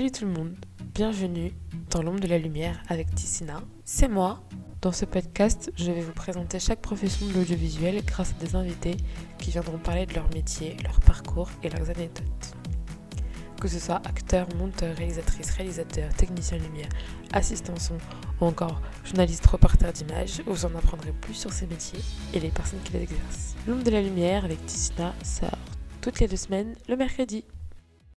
Salut tout le monde, bienvenue dans l'ombre de la lumière avec Tissina. C'est moi. Dans ce podcast, je vais vous présenter chaque profession de l'audiovisuel grâce à des invités qui viendront parler de leur métier, leur parcours et leurs anecdotes. Que ce soit acteur, monteur, réalisatrice, réalisateur, technicien lumière, assistant son ou encore journaliste reporter d'image, vous en apprendrez plus sur ces métiers et les personnes qui les exercent. L'ombre de la lumière avec Tissina sort toutes les deux semaines le mercredi.